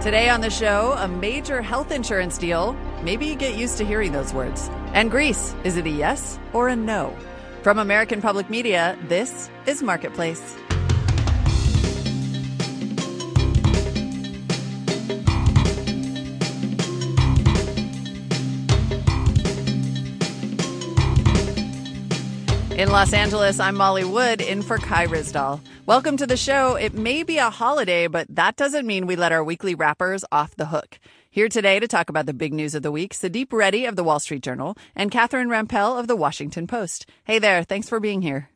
Today on the show, a major health insurance deal. Maybe you get used to hearing those words. And Greece, is it a yes or a no? From American Public Media, this is Marketplace. In Los Angeles, I'm Molly Wood in for Kai Ryssdal. Welcome to the show. It may be a holiday, but that doesn't mean we let our weekly wrappers off the hook. Here today to talk about the big news of the week, Sudeep Reddy of the Wall Street Journal and Catherine Rampell of the Washington Post. Hey there. Thanks for being here.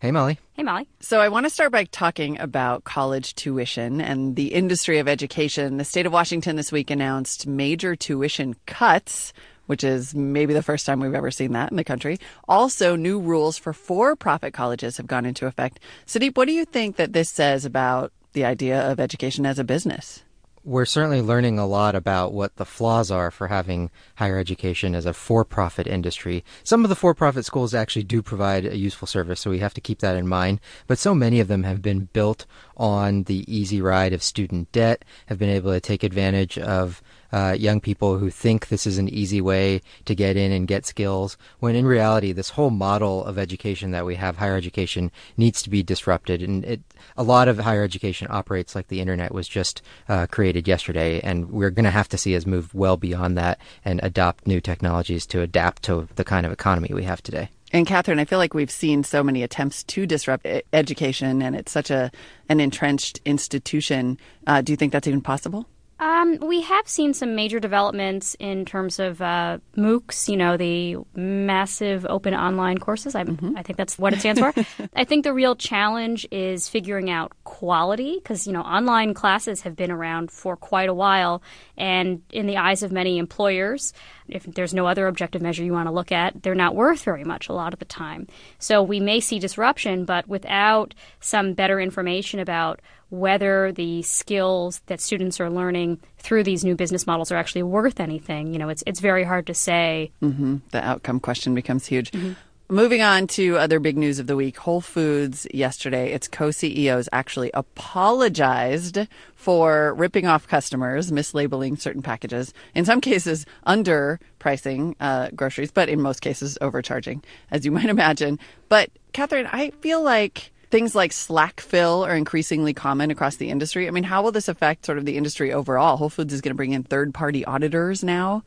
Hey, Molly. Hey, Molly. So, I want to start by talking about college tuition and the industry of education. The state of Washington this week announced major tuition cuts which is maybe the first time we've ever seen that in the country. Also, new rules for for profit colleges have gone into effect. Sudeep, what do you think that this says about the idea of education as a business? We're certainly learning a lot about what the flaws are for having higher education as a for profit industry. Some of the for profit schools actually do provide a useful service, so we have to keep that in mind. But so many of them have been built on the easy ride of student debt, have been able to take advantage of uh, young people who think this is an easy way to get in and get skills, when in reality, this whole model of education that we have, higher education, needs to be disrupted. And it, a lot of higher education operates like the internet was just uh, created yesterday, and we're going to have to see us move well beyond that and adopt new technologies to adapt to the kind of economy we have today. And Catherine, I feel like we've seen so many attempts to disrupt education, and it's such a an entrenched institution. Uh, do you think that's even possible? Um, we have seen some major developments in terms of uh, MOOCs, you know, the massive open online courses. I, mm-hmm. I think that's what it stands for. I think the real challenge is figuring out quality because, you know, online classes have been around for quite a while. And in the eyes of many employers, if there's no other objective measure you want to look at, they're not worth very much a lot of the time. So we may see disruption, but without some better information about whether the skills that students are learning through these new business models are actually worth anything. You know, it's it's very hard to say. Mm-hmm. The outcome question becomes huge. Mm-hmm. Moving on to other big news of the week, Whole Foods yesterday, its co-CEOs actually apologized for ripping off customers, mislabeling certain packages, in some cases underpricing uh, groceries, but in most cases overcharging, as you might imagine. But Catherine, I feel like things like slack fill are increasingly common across the industry. I mean, how will this affect sort of the industry overall? Whole Foods is going to bring in third party auditors now.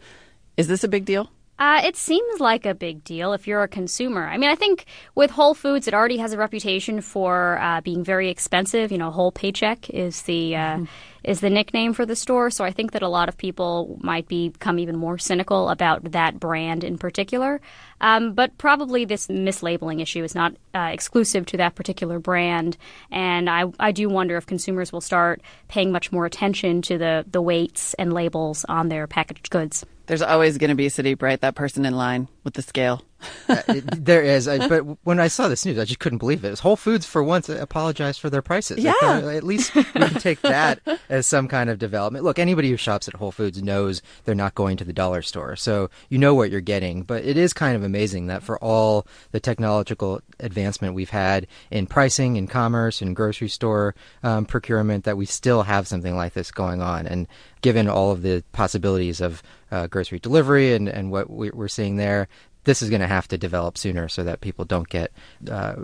Is this a big deal? Uh, it seems like a big deal if you're a consumer. I mean, I think with Whole Foods, it already has a reputation for uh, being very expensive. You know, whole paycheck is the uh, mm-hmm. is the nickname for the store. So I think that a lot of people might become even more cynical about that brand in particular. Um, but probably this mislabeling issue is not uh, exclusive to that particular brand. And I, I do wonder if consumers will start paying much more attention to the, the weights and labels on their packaged goods. There's always going to be a city, right? That person in line with the scale. Uh, it, there is, I, but when I saw this news, I just couldn't believe it. it Whole Foods for once apologized for their prices. Yeah, at least we can take that as some kind of development. Look, anybody who shops at Whole Foods knows they're not going to the dollar store, so you know what you're getting. But it is kind of amazing that for all the technological advancement we've had in pricing, in commerce, in grocery store um, procurement, that we still have something like this going on. And given all of the possibilities of uh, grocery delivery and, and what we're seeing there, this is going to have to develop sooner so that people don't get uh,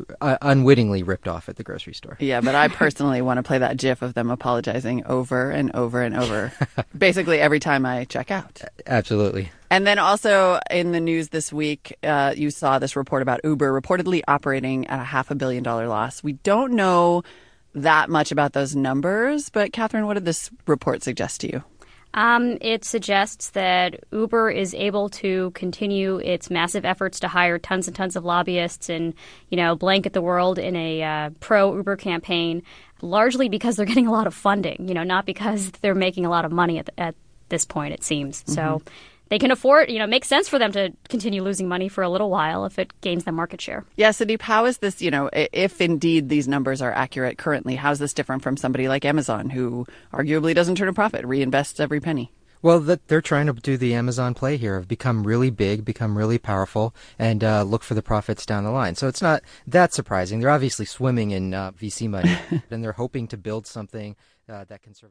unwittingly ripped off at the grocery store. Yeah, but I personally want to play that GIF of them apologizing over and over and over, basically every time I check out. Absolutely. And then also in the news this week, uh, you saw this report about Uber reportedly operating at a half a billion dollar loss. We don't know that much about those numbers, but Catherine, what did this report suggest to you? Um, it suggests that Uber is able to continue its massive efforts to hire tons and tons of lobbyists and, you know, blanket the world in a uh, pro Uber campaign, largely because they're getting a lot of funding, you know, not because they're making a lot of money at, at this point, it seems. Mm-hmm. So they can afford, you know, it makes sense for them to continue losing money for a little while if it gains them market share. Yeah, Sudeep, how is this, you know, if indeed these numbers are accurate currently, how's this different from somebody like Amazon who arguably doesn't turn a profit, reinvests every penny? Well, that they're trying to do the Amazon play here of become really big, become really powerful, and uh, look for the profits down the line. So it's not that surprising. They're obviously swimming in uh, VC money, and they're hoping to build something uh, that can survive.